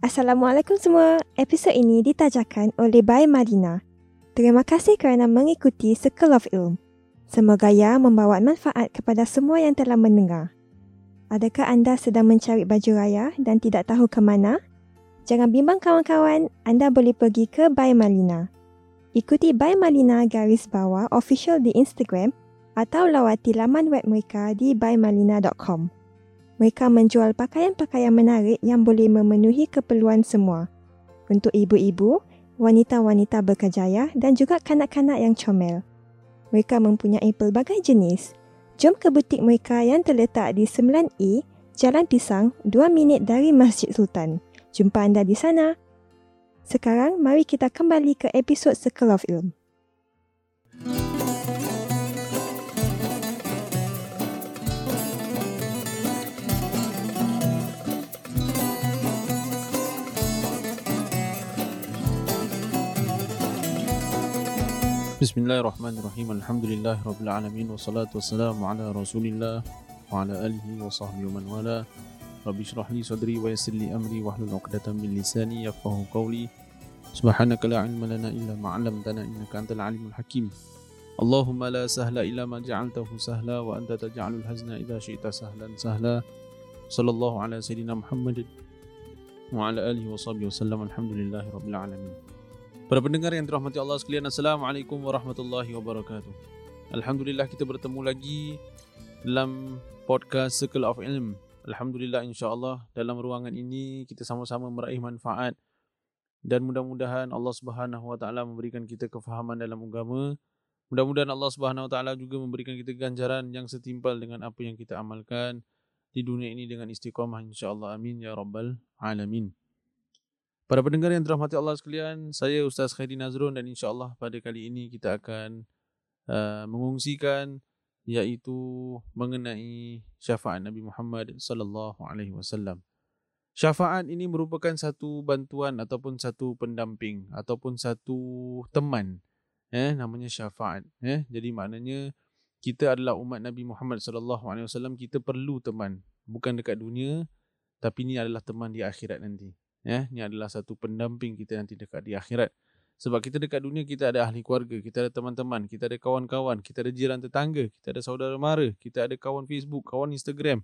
Assalamualaikum semua. Episod ini ditajakan oleh Bay Madina. Terima kasih kerana mengikuti Circle of Ilm. Semoga ia membawa manfaat kepada semua yang telah mendengar. Adakah anda sedang mencari baju raya dan tidak tahu ke mana? Jangan bimbang kawan-kawan, anda boleh pergi ke Bay Malina. Ikuti Bay Malina garis bawah official di Instagram atau lawati laman web mereka di baymalina.com. Mereka menjual pakaian-pakaian menarik yang boleh memenuhi keperluan semua. Untuk ibu-ibu, wanita-wanita berkejaya dan juga kanak-kanak yang comel. Mereka mempunyai pelbagai jenis. Jom ke butik mereka yang terletak di 9E, Jalan Pisang, 2 minit dari Masjid Sultan. Jumpa anda di sana. Sekarang, mari kita kembali ke episod Circle of Ilm. Bismillahirrahmanirrahim. Alhamdulillahirabbil wassalatu wassalamu ala Rasulillah wa ala alihi wa sahbihi wa man wala. Rabbi shrah li sadri wa yassir li amri wa hlul 'uqdatam min lisani yafqahu qawli. Subhanaka la 'ilma lana illa ma 'allamtana innaka antal 'alimul hakim. Allahumma la sahla illa ma ja'altahu sahla wa anta taj'alul hazna idza syi'ta sahlan sahla. Sallallahu ala sayyidina Muhammad wa ala alihi wa sahbihi wa sallam. Alhamdulillahirabbil alamin. Para pendengar yang dirahmati Allah sekalian, Assalamualaikum warahmatullahi wabarakatuh. Alhamdulillah kita bertemu lagi dalam podcast Circle of Ilm. Alhamdulillah insya-Allah dalam ruangan ini kita sama-sama meraih manfaat dan mudah-mudahan Allah Subhanahu wa taala memberikan kita kefahaman dalam agama. Mudah-mudahan Allah Subhanahu wa taala juga memberikan kita ganjaran yang setimpal dengan apa yang kita amalkan di dunia ini dengan istiqamah insya-Allah. Amin ya rabbal alamin. Para pendengar yang dirahmati Allah sekalian, saya Ustaz Khairi Nazrun dan insya-Allah pada kali ini kita akan uh, mengungsikan iaitu mengenai syafaat Nabi Muhammad sallallahu alaihi wasallam. Syafaat ini merupakan satu bantuan ataupun satu pendamping ataupun satu teman eh namanya syafaat eh. Jadi maknanya kita adalah umat Nabi Muhammad sallallahu alaihi wasallam kita perlu teman. Bukan dekat dunia tapi ini adalah teman di akhirat nanti ya ini adalah satu pendamping kita nanti dekat di akhirat. Sebab kita dekat dunia kita ada ahli keluarga kita ada teman-teman kita ada kawan-kawan kita ada jiran tetangga kita ada saudara mara kita ada kawan Facebook kawan Instagram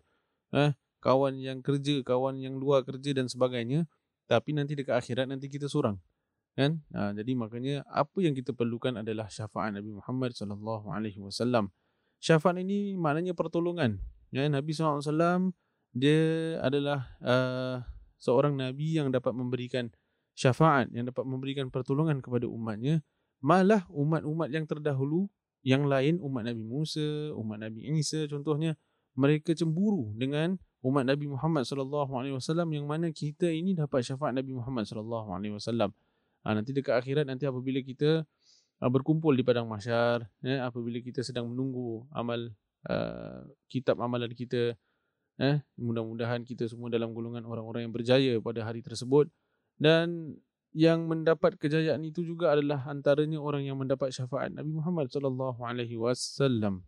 eh kawan yang kerja kawan yang luar kerja dan sebagainya. Tapi nanti dekat akhirat nanti kita seorang kan? Ha, jadi makanya apa yang kita perlukan adalah syafaat Nabi Muhammad sallallahu alaihi wasallam. Syafaat ini maknanya pertolongan. Ya Nabi sallallahu alaihi wasallam dia adalah uh, seorang nabi yang dapat memberikan syafaat yang dapat memberikan pertolongan kepada umatnya malah umat-umat yang terdahulu yang lain umat Nabi Musa, umat Nabi Isa contohnya mereka cemburu dengan umat Nabi Muhammad sallallahu alaihi wasallam yang mana kita ini dapat syafaat Nabi Muhammad sallallahu alaihi wasallam. Ha, nanti dekat akhirat nanti apabila kita uh, berkumpul di padang mahsyar ya apabila kita sedang menunggu amal uh, kitab amalan kita Eh, mudah-mudahan kita semua dalam golongan orang-orang yang berjaya pada hari tersebut dan yang mendapat kejayaan itu juga adalah antaranya orang yang mendapat syafaat Nabi Muhammad sallallahu alaihi wasallam.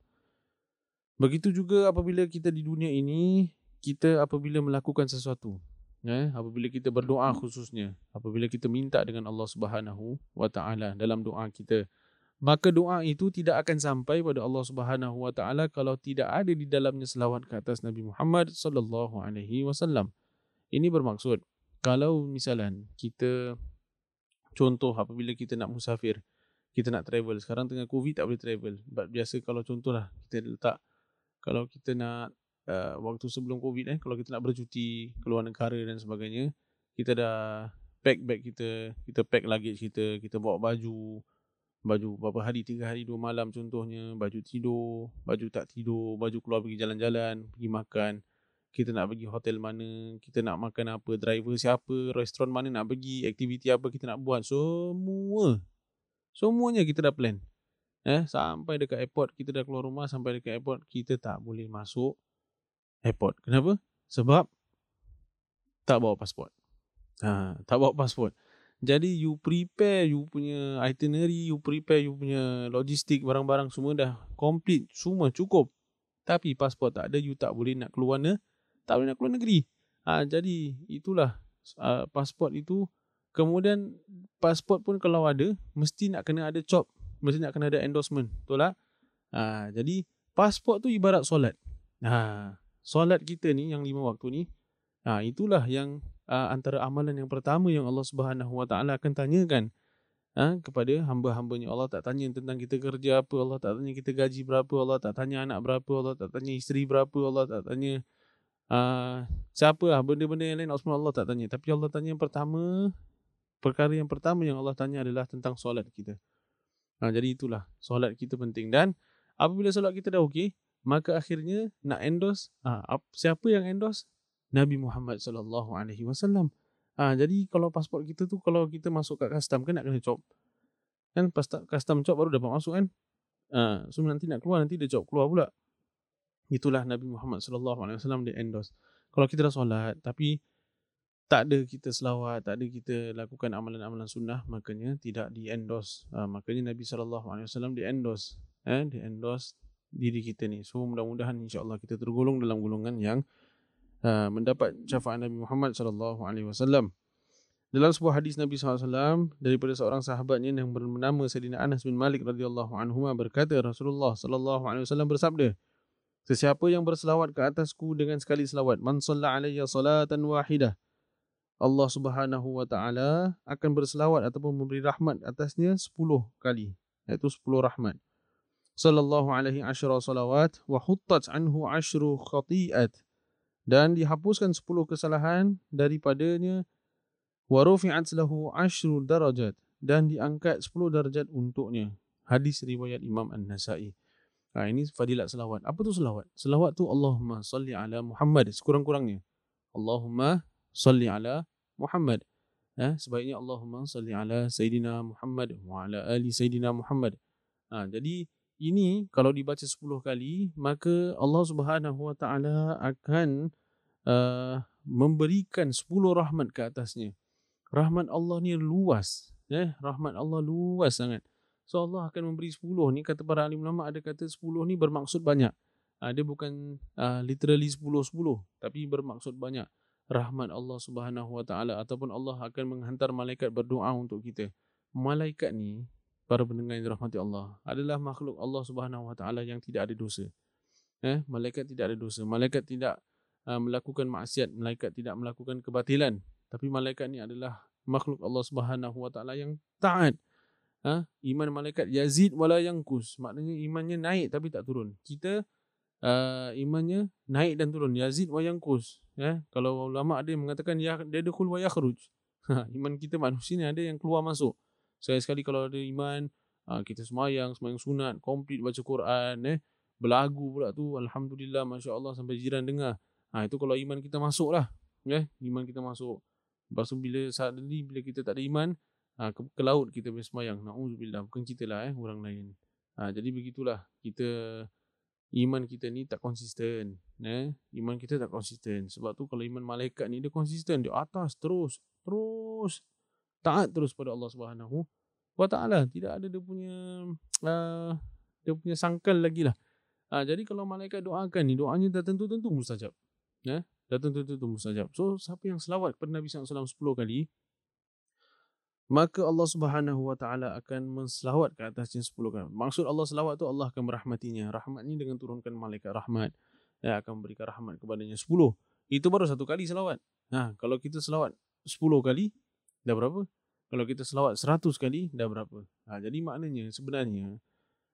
Begitu juga apabila kita di dunia ini kita apabila melakukan sesuatu eh apabila kita berdoa khususnya apabila kita minta dengan Allah Subhanahu wa taala dalam doa kita maka doa itu tidak akan sampai pada Allah Subhanahu wa taala kalau tidak ada di dalamnya selawat ke atas Nabi Muhammad sallallahu alaihi wasallam. Ini bermaksud kalau misalan kita contoh apabila kita nak musafir, kita nak travel, sekarang tengah Covid tak boleh travel. But biasa kalau contohlah kita letak kalau kita nak uh, waktu sebelum Covid eh kalau kita nak bercuti keluar negara dan sebagainya, kita dah pack bag kita, kita pack luggage kita, kita bawa baju, baju berapa hari, tiga hari, dua malam contohnya, baju tidur, baju tak tidur, baju keluar pergi jalan-jalan, pergi makan, kita nak pergi hotel mana, kita nak makan apa, driver siapa, restoran mana nak pergi, aktiviti apa kita nak buat, semua. Semuanya kita dah plan. Eh, sampai dekat airport, kita dah keluar rumah, sampai dekat airport, kita tak boleh masuk airport. Kenapa? Sebab tak bawa pasport. Ha, tak bawa pasport. Jadi you prepare you punya itinerary, you prepare you punya logistik, barang-barang semua dah complete, semua cukup. Tapi pasport tak ada, you tak boleh nak keluar ne, tak boleh nak keluar negeri. Ha, jadi itulah uh, pasport itu kemudian pasport pun kalau ada mesti nak kena ada cop, mesti nak kena ada endorsement, betul tak? Ha, jadi pasport tu ibarat solat. Ha, solat kita ni yang lima waktu ni, ha, itulah yang uh, antara amalan yang pertama yang Allah Subhanahu Wa Taala akan tanyakan ha, kepada hamba-hambanya. Allah tak tanya tentang kita kerja apa, Allah tak tanya kita gaji berapa, Allah tak tanya anak berapa, Allah tak tanya isteri berapa, Allah tak tanya uh, siapa lah, benda-benda yang lain Allah tak tanya. Tapi Allah tanya yang pertama, perkara yang pertama yang Allah tanya adalah tentang solat kita. Ha, jadi itulah, solat kita penting. Dan apabila solat kita dah okey, maka akhirnya nak endorse, ha, siapa yang endorse? Nabi Muhammad sallallahu alaihi wasallam. Ha, jadi kalau pasport kita tu kalau kita masuk kat custom kan nak kena cop. Kan pas custom cop baru dapat masuk kan. Ha, so nanti nak keluar nanti dia cop keluar pula. Itulah Nabi Muhammad sallallahu alaihi wasallam dia endorse. Kalau kita dah solat tapi tak ada kita selawat, tak ada kita lakukan amalan-amalan sunnah, makanya tidak di endorse. Ha, makanya Nabi sallallahu alaihi wasallam di endorse. Eh, di endorse diri kita ni. So mudah-mudahan insya-Allah kita tergolong dalam golongan yang uh, mendapat syafaat Nabi Muhammad sallallahu alaihi wasallam. Dalam sebuah hadis Nabi SAW daripada seorang sahabatnya yang bernama Sayyidina Anas bin Malik radhiyallahu anhu berkata Rasulullah sallallahu alaihi wasallam bersabda Sesiapa yang berselawat ke atasku dengan sekali selawat man salla alayya salatan wahidah Allah Subhanahu wa taala akan berselawat ataupun memberi rahmat atasnya 10 kali iaitu 10 rahmat. Sallallahu alaihi asyra salawat wa huttat anhu asyru khati'at dan dihapuskan 10 kesalahan daripadanya wa rufi'at lahu ashru darajat dan diangkat 10 darajat untuknya. Hadis riwayat Imam An-Nasa'i. Ha, ini fadilat selawat. Apa tu selawat? Selawat tu Allahumma salli ala Muhammad sekurang-kurangnya. Allahumma salli ala Muhammad. Ha, sebaiknya Allahumma salli ala Sayyidina Muhammad wa ala ali Sayyidina Muhammad. Ha, jadi ini kalau dibaca 10 kali maka Allah Subhanahu Wa Taala akan uh, memberikan 10 rahmat ke atasnya. Rahmat Allah ni luas, eh rahmat Allah luas sangat. So Allah akan memberi 10 ni kata para alim ulama ada kata 10 ni bermaksud banyak. Uh, dia bukan uh, literally 10 10 tapi bermaksud banyak. Rahmat Allah Subhanahu Wa Taala ataupun Allah akan menghantar malaikat berdoa untuk kita. Malaikat ni para pendengar yang dirahmati Allah adalah makhluk Allah Subhanahu Wa Taala yang tidak ada dosa. Eh, malaikat tidak ada dosa. Malaikat tidak uh, melakukan maksiat, malaikat tidak melakukan kebatilan. Tapi malaikat ni adalah makhluk Allah Subhanahu Wa Taala yang taat. Ha? Iman malaikat yazid wala yangkus. Maknanya imannya naik tapi tak turun. Kita uh, imannya naik dan turun. Yazid wa yangkus. Ya? Kalau ulama ada yang mengatakan ya, dia ada khul wa yakhruj. Ha, iman kita manusia ni ada yang keluar masuk. Sekali-sekali kalau ada iman, uh, kita semayang, semayang sunat, komplit baca Quran, eh, berlagu pula tu, Alhamdulillah, Masya Allah, sampai jiran dengar. Ha, itu kalau iman kita masuk lah. Eh, iman kita masuk. Lepas tu bila saat ini, bila kita tak ada iman, ha, ke, ke laut kita boleh semayang. Na'udzubillah, bukan kita lah, eh, orang lain. Ha, jadi begitulah, kita iman kita ni tak konsisten. Eh? Iman kita tak konsisten. Sebab tu kalau iman malaikat ni dia konsisten. Dia atas terus. Terus taat terus pada Allah Subhanahu wa taala tidak ada dia punya uh, dia punya sangkal lagi lah. Uh, jadi kalau malaikat doakan ni doanya dah tentu-tentu mustajab ya? Dah tentu-tentu mustajab. So siapa yang selawat kepada Nabi SAW 10 kali maka Allah Subhanahu wa taala akan menselawat ke atasnya 10 kali. Maksud Allah selawat tu Allah akan merahmatinya. Rahmat ni dengan turunkan malaikat rahmat. Ya akan memberikan rahmat kepadanya 10 itu baru satu kali selawat. Nah kalau kita selawat 10 kali dah berapa? Kalau kita selawat seratus kali, dah berapa? Ha, jadi maknanya sebenarnya,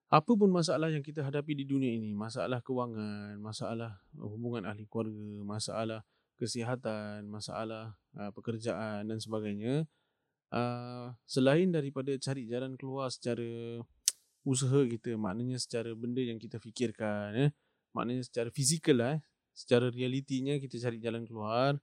apa pun masalah yang kita hadapi di dunia ini, masalah kewangan, masalah hubungan ahli keluarga, masalah kesihatan, masalah uh, pekerjaan dan sebagainya, uh, selain daripada cari jalan keluar secara usaha kita, maknanya secara benda yang kita fikirkan, eh, maknanya secara fizikal lah, eh, secara realitinya kita cari jalan keluar,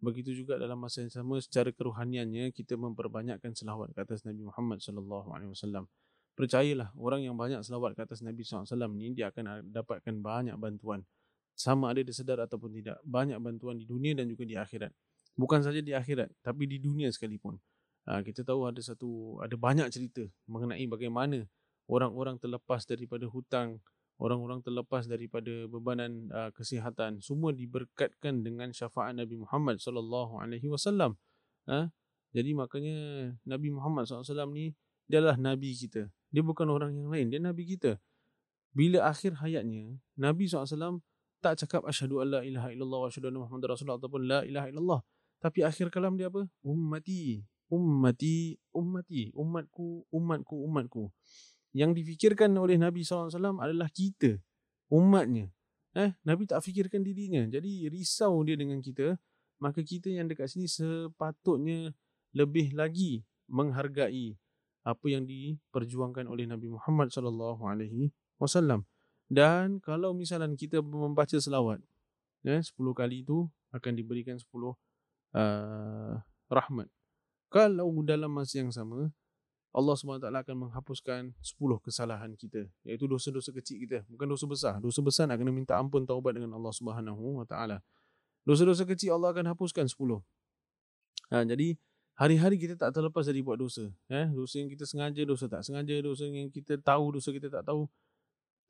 Begitu juga dalam masa yang sama secara keruhaniannya kita memperbanyakkan selawat ke atas Nabi Muhammad sallallahu alaihi wasallam. Percayalah orang yang banyak selawat ke atas Nabi sallallahu alaihi wasallam ni dia akan dapatkan banyak bantuan. Sama ada dia sedar ataupun tidak, banyak bantuan di dunia dan juga di akhirat. Bukan saja di akhirat, tapi di dunia sekalipun. Kita tahu ada satu ada banyak cerita mengenai bagaimana orang-orang terlepas daripada hutang orang-orang terlepas daripada bebanan uh, kesihatan semua diberkatkan dengan syafaat Nabi Muhammad sallallahu alaihi wasallam Ha? Jadi makanya Nabi Muhammad SAW ni dia adalah Nabi kita. Dia bukan orang yang lain. Dia Nabi kita. Bila akhir hayatnya, Nabi SAW tak cakap asyhadu alla ilaha illallah wa asyhadu anna muhammadar rasulullah ataupun la ilaha illallah. Tapi akhir kalam dia apa? Ummati, ummati, ummati, umatku, umatku, umatku. Yang difikirkan oleh Nabi SAW adalah kita, umatnya. Eh, Nabi tak fikirkan dirinya. Jadi risau dia dengan kita, maka kita yang dekat sini sepatutnya lebih lagi menghargai apa yang diperjuangkan oleh Nabi Muhammad sallallahu alaihi wasallam. Dan kalau misalnya kita membaca selawat, ya, 10 kali itu akan diberikan 10 uh, rahmat. Kalau dalam masa yang sama, Allah SWT akan menghapuskan 10 kesalahan kita, iaitu dosa-dosa kecil kita, bukan dosa besar. Dosa besar nak kena minta ampun taubat dengan Allah Subhanahu wa taala. Dosa-dosa kecil Allah akan hapuskan 10. Ha, jadi hari-hari kita tak terlepas dari buat dosa. Eh? Dosa yang kita sengaja, dosa tak sengaja, dosa yang kita tahu, dosa kita tak tahu.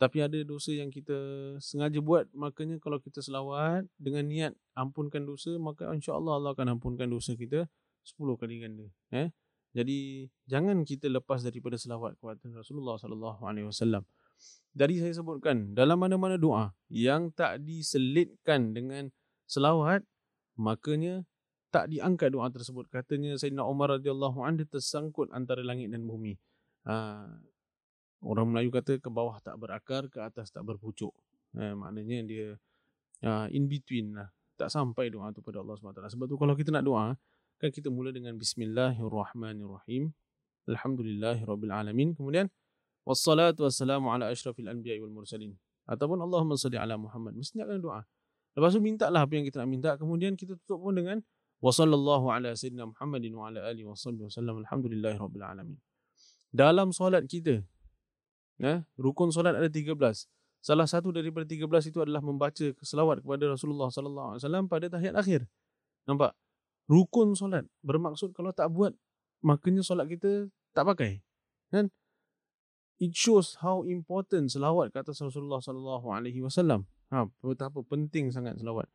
Tapi ada dosa yang kita sengaja buat, makanya kalau kita selawat dengan niat ampunkan dosa, maka insya-Allah Allah akan ampunkan dosa kita 10 kali ganda. Eh? Jadi jangan kita lepas daripada selawat kepada Rasulullah sallallahu alaihi wasallam. Dari saya sebutkan dalam mana-mana doa yang tak diselitkan dengan selawat, makanya tak diangkat doa tersebut. Katanya Sayyidina Umar radhiyallahu anhu tersangkut antara langit dan bumi. Ha, orang Melayu kata ke bawah tak berakar, ke atas tak berpucuk. Ha, maknanya dia ha, in between lah. Tak sampai doa tu pada Allah SWT. Sebab tu kalau kita nak doa, kan kita mula dengan Bismillahirrahmanirrahim. Alhamdulillahirrabbilalamin. Kemudian, Wassalatu wassalamu ala ashrafil anbiya wal mursalin. Ataupun Allahumma salli ala Muhammad. Mesti nak doa. Lepas tu minta lah apa yang kita nak minta. Kemudian kita tutup pun dengan wa sallallahu ala sayyidina Muhammadin wa ala alihi wasallam alhamdulillahi rabbil alamin. Dalam solat kita, ya, rukun solat ada 13. Salah satu daripada 13 itu adalah membaca selawat kepada Rasulullah sallallahu alaihi wasallam pada tahiyat akhir. Nampak? Rukun solat. Bermaksud kalau tak buat makanya solat kita tak pakai. Kan? It shows how important selawat kata Rasulullah sallallahu alaihi wasallam. Ha, betapa penting sangat selawat.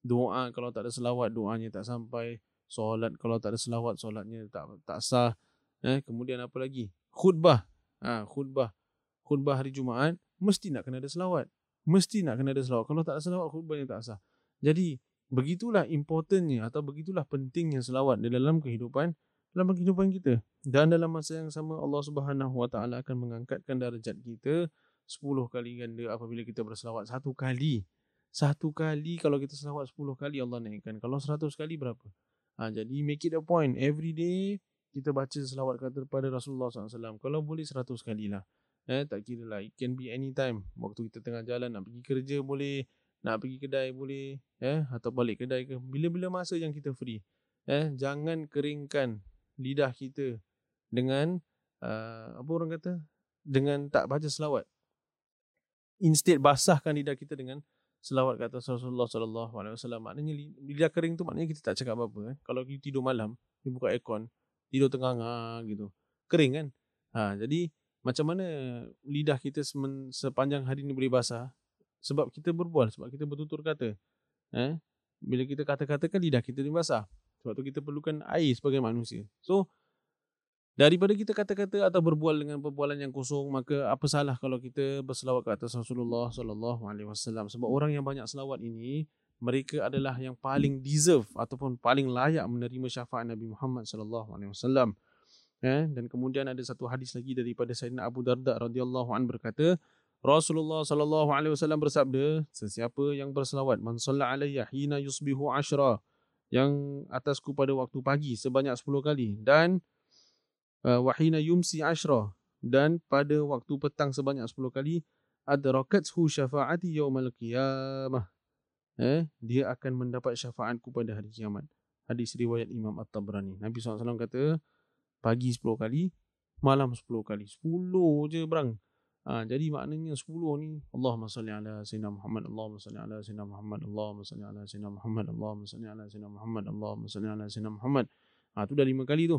Doa kalau tak ada selawat doanya tak sampai. Solat kalau tak ada selawat solatnya tak tak sah. Eh kemudian apa lagi? Khutbah. Ha khutbah. Khutbah hari Jumaat mesti nak kena ada selawat. Mesti nak kena ada selawat. Kalau tak ada selawat khutbahnya tak sah. Jadi begitulah importantnya atau begitulah pentingnya selawat di dalam kehidupan dalam kehidupan kita dan dalam masa yang sama Allah Subhanahu Wa Taala akan mengangkatkan darjat kita 10 kali ganda apabila kita berselawat satu kali satu kali kalau kita selawat 10 kali Allah naikkan. Kalau 100 kali berapa? Ha, jadi make it a point. Every day kita baca selawat kata kepada Rasulullah SAW. Kalau boleh 100 kali lah. Eh, tak kira lah. It can be any time. Waktu kita tengah jalan nak pergi kerja boleh. Nak pergi kedai boleh. Eh, atau balik kedai ke. Bila-bila masa yang kita free. Eh, jangan keringkan lidah kita dengan uh, apa orang kata? Dengan tak baca selawat. Instead basahkan lidah kita dengan selawat kata Rasulullah sallallahu alaihi wasallam maknanya lidah kering tu maknanya kita tak cakap apa-apa eh. kalau kita tidur malam kita buka aircon tidur tengah gitu kering kan ha jadi macam mana lidah kita sepanjang hari ni boleh basah sebab kita berbual sebab kita bertutur kata eh bila kita kata-katakan lidah kita ni basah sebab tu kita perlukan air sebagai manusia so Daripada kita kata-kata atau berbual dengan perbualan yang kosong, maka apa salah kalau kita berselawat ke atas Rasulullah sallallahu alaihi wasallam? Sebab orang yang banyak selawat ini, mereka adalah yang paling deserve ataupun paling layak menerima syafaat Nabi Muhammad sallallahu alaihi wasallam. Eh, dan kemudian ada satu hadis lagi daripada Sayyidina Abu Darda radhiyallahu an berkata, Rasulullah sallallahu alaihi wasallam bersabda, sesiapa yang berselawat man salla alayya hina yusbihu ashra yang atasku pada waktu pagi sebanyak 10 kali dan Uh, wahina yumsi ashra dan pada waktu petang sebanyak 10 kali adrakathu syafaati yaumal qiyamah. Eh dia akan mendapat syafaatku pada hari kiamat. Hadis riwayat Imam At-Tabrani. Nabi SAW kata pagi 10 kali malam 10 kali. 10 je berang ha, jadi maknanya 10 ni Allahumma salli ala sayyidina Muhammad Allahumma salli ala sayyidina Muhammad Allahumma salli ala sayyidina Muhammad Allahumma salli ala sayyidina Muhammad Allahumma salli ala sayyidina Muhammad ha, tu dah 5 kali tu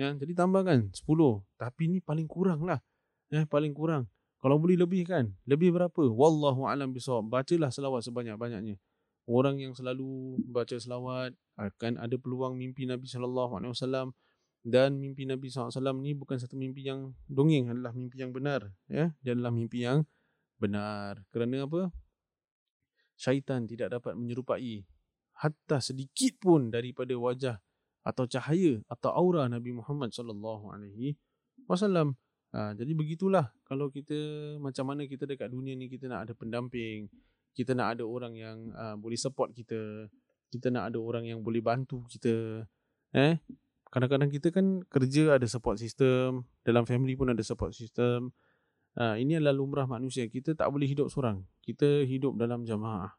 Ya, jadi tambahkan 10. Tapi ni paling kurang lah. Ya, paling kurang. Kalau boleh lebih kan? Lebih berapa? Wallahu alam bisawab. Bacalah selawat sebanyak-banyaknya. Orang yang selalu baca selawat akan ada peluang mimpi Nabi sallallahu alaihi wasallam dan mimpi Nabi SAW ni bukan satu mimpi yang dongeng adalah mimpi yang benar ya. Dia adalah mimpi yang benar. Kerana apa? Syaitan tidak dapat menyerupai hatta sedikit pun daripada wajah atau cahaya atau aura Nabi Muhammad sallallahu alaihi wasallam. Ha, jadi begitulah kalau kita macam mana kita dekat dunia ni kita nak ada pendamping, kita nak ada orang yang uh, boleh support kita, kita nak ada orang yang boleh bantu kita. Eh, kadang-kadang kita kan kerja ada support system, dalam family pun ada support system. Uh, ini adalah lumrah manusia. Kita tak boleh hidup seorang. Kita hidup dalam jamaah.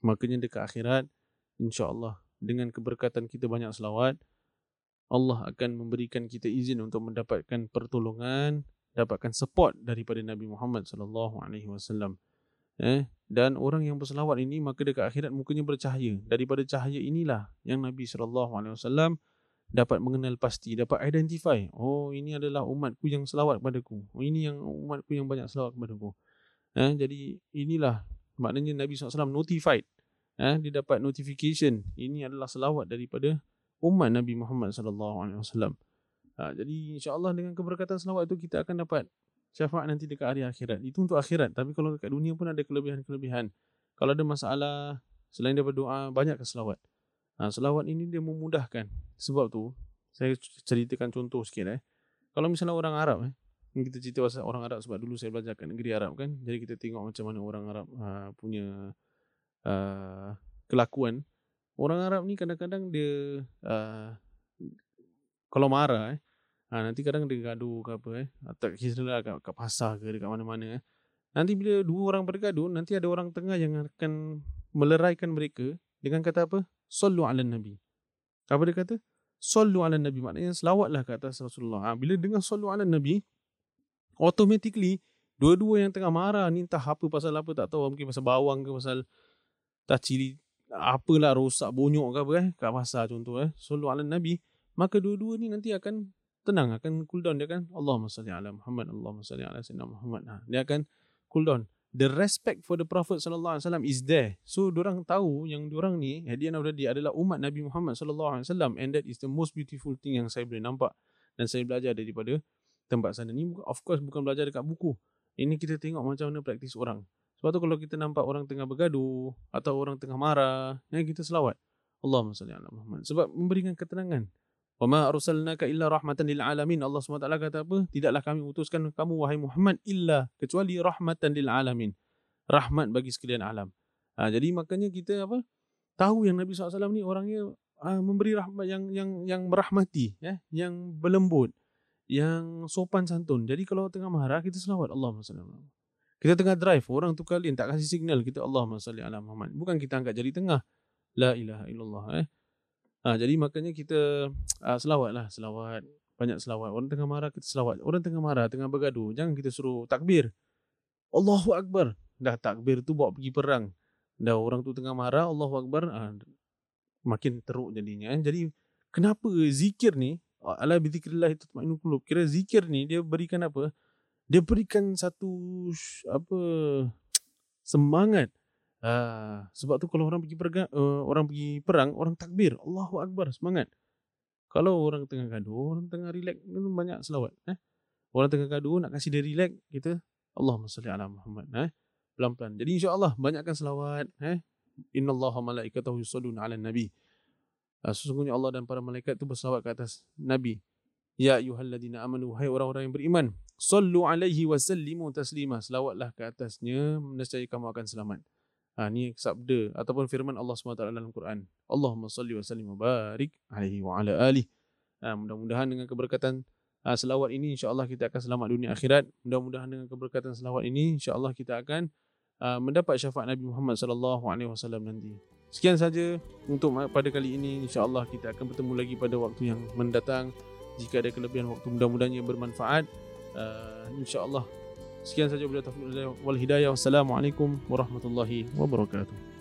Makanya dekat akhirat, insya-Allah dengan keberkatan kita banyak selawat, Allah akan memberikan kita izin untuk mendapatkan pertolongan, dapatkan support daripada Nabi Muhammad sallallahu alaihi wasallam. Eh, dan orang yang berselawat ini maka dekat akhirat mukanya bercahaya. Daripada cahaya inilah yang Nabi sallallahu alaihi wasallam dapat mengenal pasti, dapat identify. Oh, ini adalah umatku yang selawat kepadaku. Oh, ini yang umatku yang banyak selawat kepadaku. Eh, jadi inilah maknanya Nabi SAW notified. Eh, dia dapat notification. Ini adalah selawat daripada umat Nabi Muhammad wasallam. Ha, jadi insya-Allah dengan keberkatan selawat itu kita akan dapat syafaat nanti dekat hari akhirat. Itu untuk akhirat, tapi kalau dekat dunia pun ada kelebihan-kelebihan. Kalau ada masalah selain daripada doa banyak ke selawat. Ha, selawat ini dia memudahkan. Sebab tu saya ceritakan contoh sikit eh. Kalau misalnya orang Arab eh, kita cerita pasal orang Arab sebab dulu saya belajar kat negeri Arab kan. Jadi kita tengok macam mana orang Arab uh, punya uh, kelakuan orang Arab ni kadang-kadang dia uh, kalau marah eh ha, nanti kadang dia gaduh ke apa eh atau kisahlah kat, kat pasar ke dekat mana-mana eh nanti bila dua orang bergaduh nanti ada orang tengah yang akan meleraikan mereka dengan kata apa sallu ala nabi. Apa dia kata? Sallu ala nabi. Maknanya selawatlah ke atas Rasulullah. Ha, bila dengar sallu ala nabi automatically dua-dua yang tengah marah ni entah apa pasal apa tak tahu mungkin pasal bawang ke pasal tak cili apalah rosak bonyok ke apa eh kat pasar contoh eh sallu ala nabi maka dua-dua ni nanti akan tenang akan cool down. Dia kan Allahumma salli ala Muhammad Allahumma salli ala sayyidina Muhammad. Ha, dia akan cool down the respect for the prophet sallallahu alaihi wasallam is there so orang tahu yang orang ni of the day adalah umat Nabi Muhammad sallallahu alaihi wasallam and that is the most beautiful thing yang saya boleh nampak dan saya belajar daripada tempat sana ni of course bukan belajar dekat buku ini kita tengok macam mana praktis orang sebab tu kalau kita nampak orang tengah bergaduh atau orang tengah marah, ya kita selawat. Allahumma salli ala Muhammad. Sebab memberikan ketenangan. Wa ma arsalnaka illa rahmatan lil alamin. Allah SWT kata apa? Tidaklah kami utuskan kamu wahai Muhammad illa kecuali rahmatan lil alamin. Rahmat bagi sekalian alam. Ha, jadi makanya kita apa? Tahu yang Nabi SAW ni orangnya ha, memberi rahmat yang yang yang merahmati, ya, yang berlembut, yang sopan santun. Jadi kalau tengah marah kita selawat ala Muhammad. Kita tengah drive, orang tu kalian tak kasih signal, kita Allahumma salli ala Muhammad. Bukan kita angkat jari tengah. La ilaha illallah eh. Ha, jadi makanya kita uh, selawat lah, selawat. Banyak selawat. Orang tengah marah, kita selawat. Orang tengah marah, tengah bergaduh. Jangan kita suruh takbir. Allahu Akbar. Dah takbir tu bawa pergi perang. Dah orang tu tengah marah, Allahu Akbar. Ha, makin teruk jadinya. Eh. Jadi kenapa zikir ni, ala bizikrillah itu qulub. Kira zikir ni dia berikan apa? dia berikan satu apa semangat uh, sebab tu kalau orang pergi perang uh, orang pergi perang orang takbir Allahu akbar semangat. Kalau orang tengah gaduh orang tengah relax banyak selawat eh. Orang tengah gaduh nak kasih dia relax kita Allahumma salli ala Muhammad eh. Pelan-pelan. Jadi insya-Allah banyakkan selawat eh. Innallaha malaikatahu yusalluna ala nabi. Uh, sesungguhnya Allah dan para malaikat itu berselawat ke atas nabi. Ya ayuhalladzina amanu hai orang-orang yang beriman sallu alaihi wa sallimu taslima. Selawatlah ke atasnya nescaya kamu akan selamat. Ha ni sabda ataupun firman Allah SWT dalam Quran. Allahumma salli wa sallim wa barik alaihi wa ala ali. Ha, mudah-mudahan dengan keberkatan ha, selawat ini insya-Allah kita akan selamat dunia akhirat. Mudah-mudahan dengan keberkatan selawat ini insya-Allah kita akan uh, mendapat syafaat Nabi Muhammad wasallam nanti. Sekian saja untuk pada kali ini insya-Allah kita akan bertemu lagi pada waktu yang mendatang jika ada kelebihan waktu mudah-mudahan yang bermanfaat uh, insyaallah sekian saja bila taufiq wal hidayah. Wassalamualaikum warahmatullahi wabarakatuh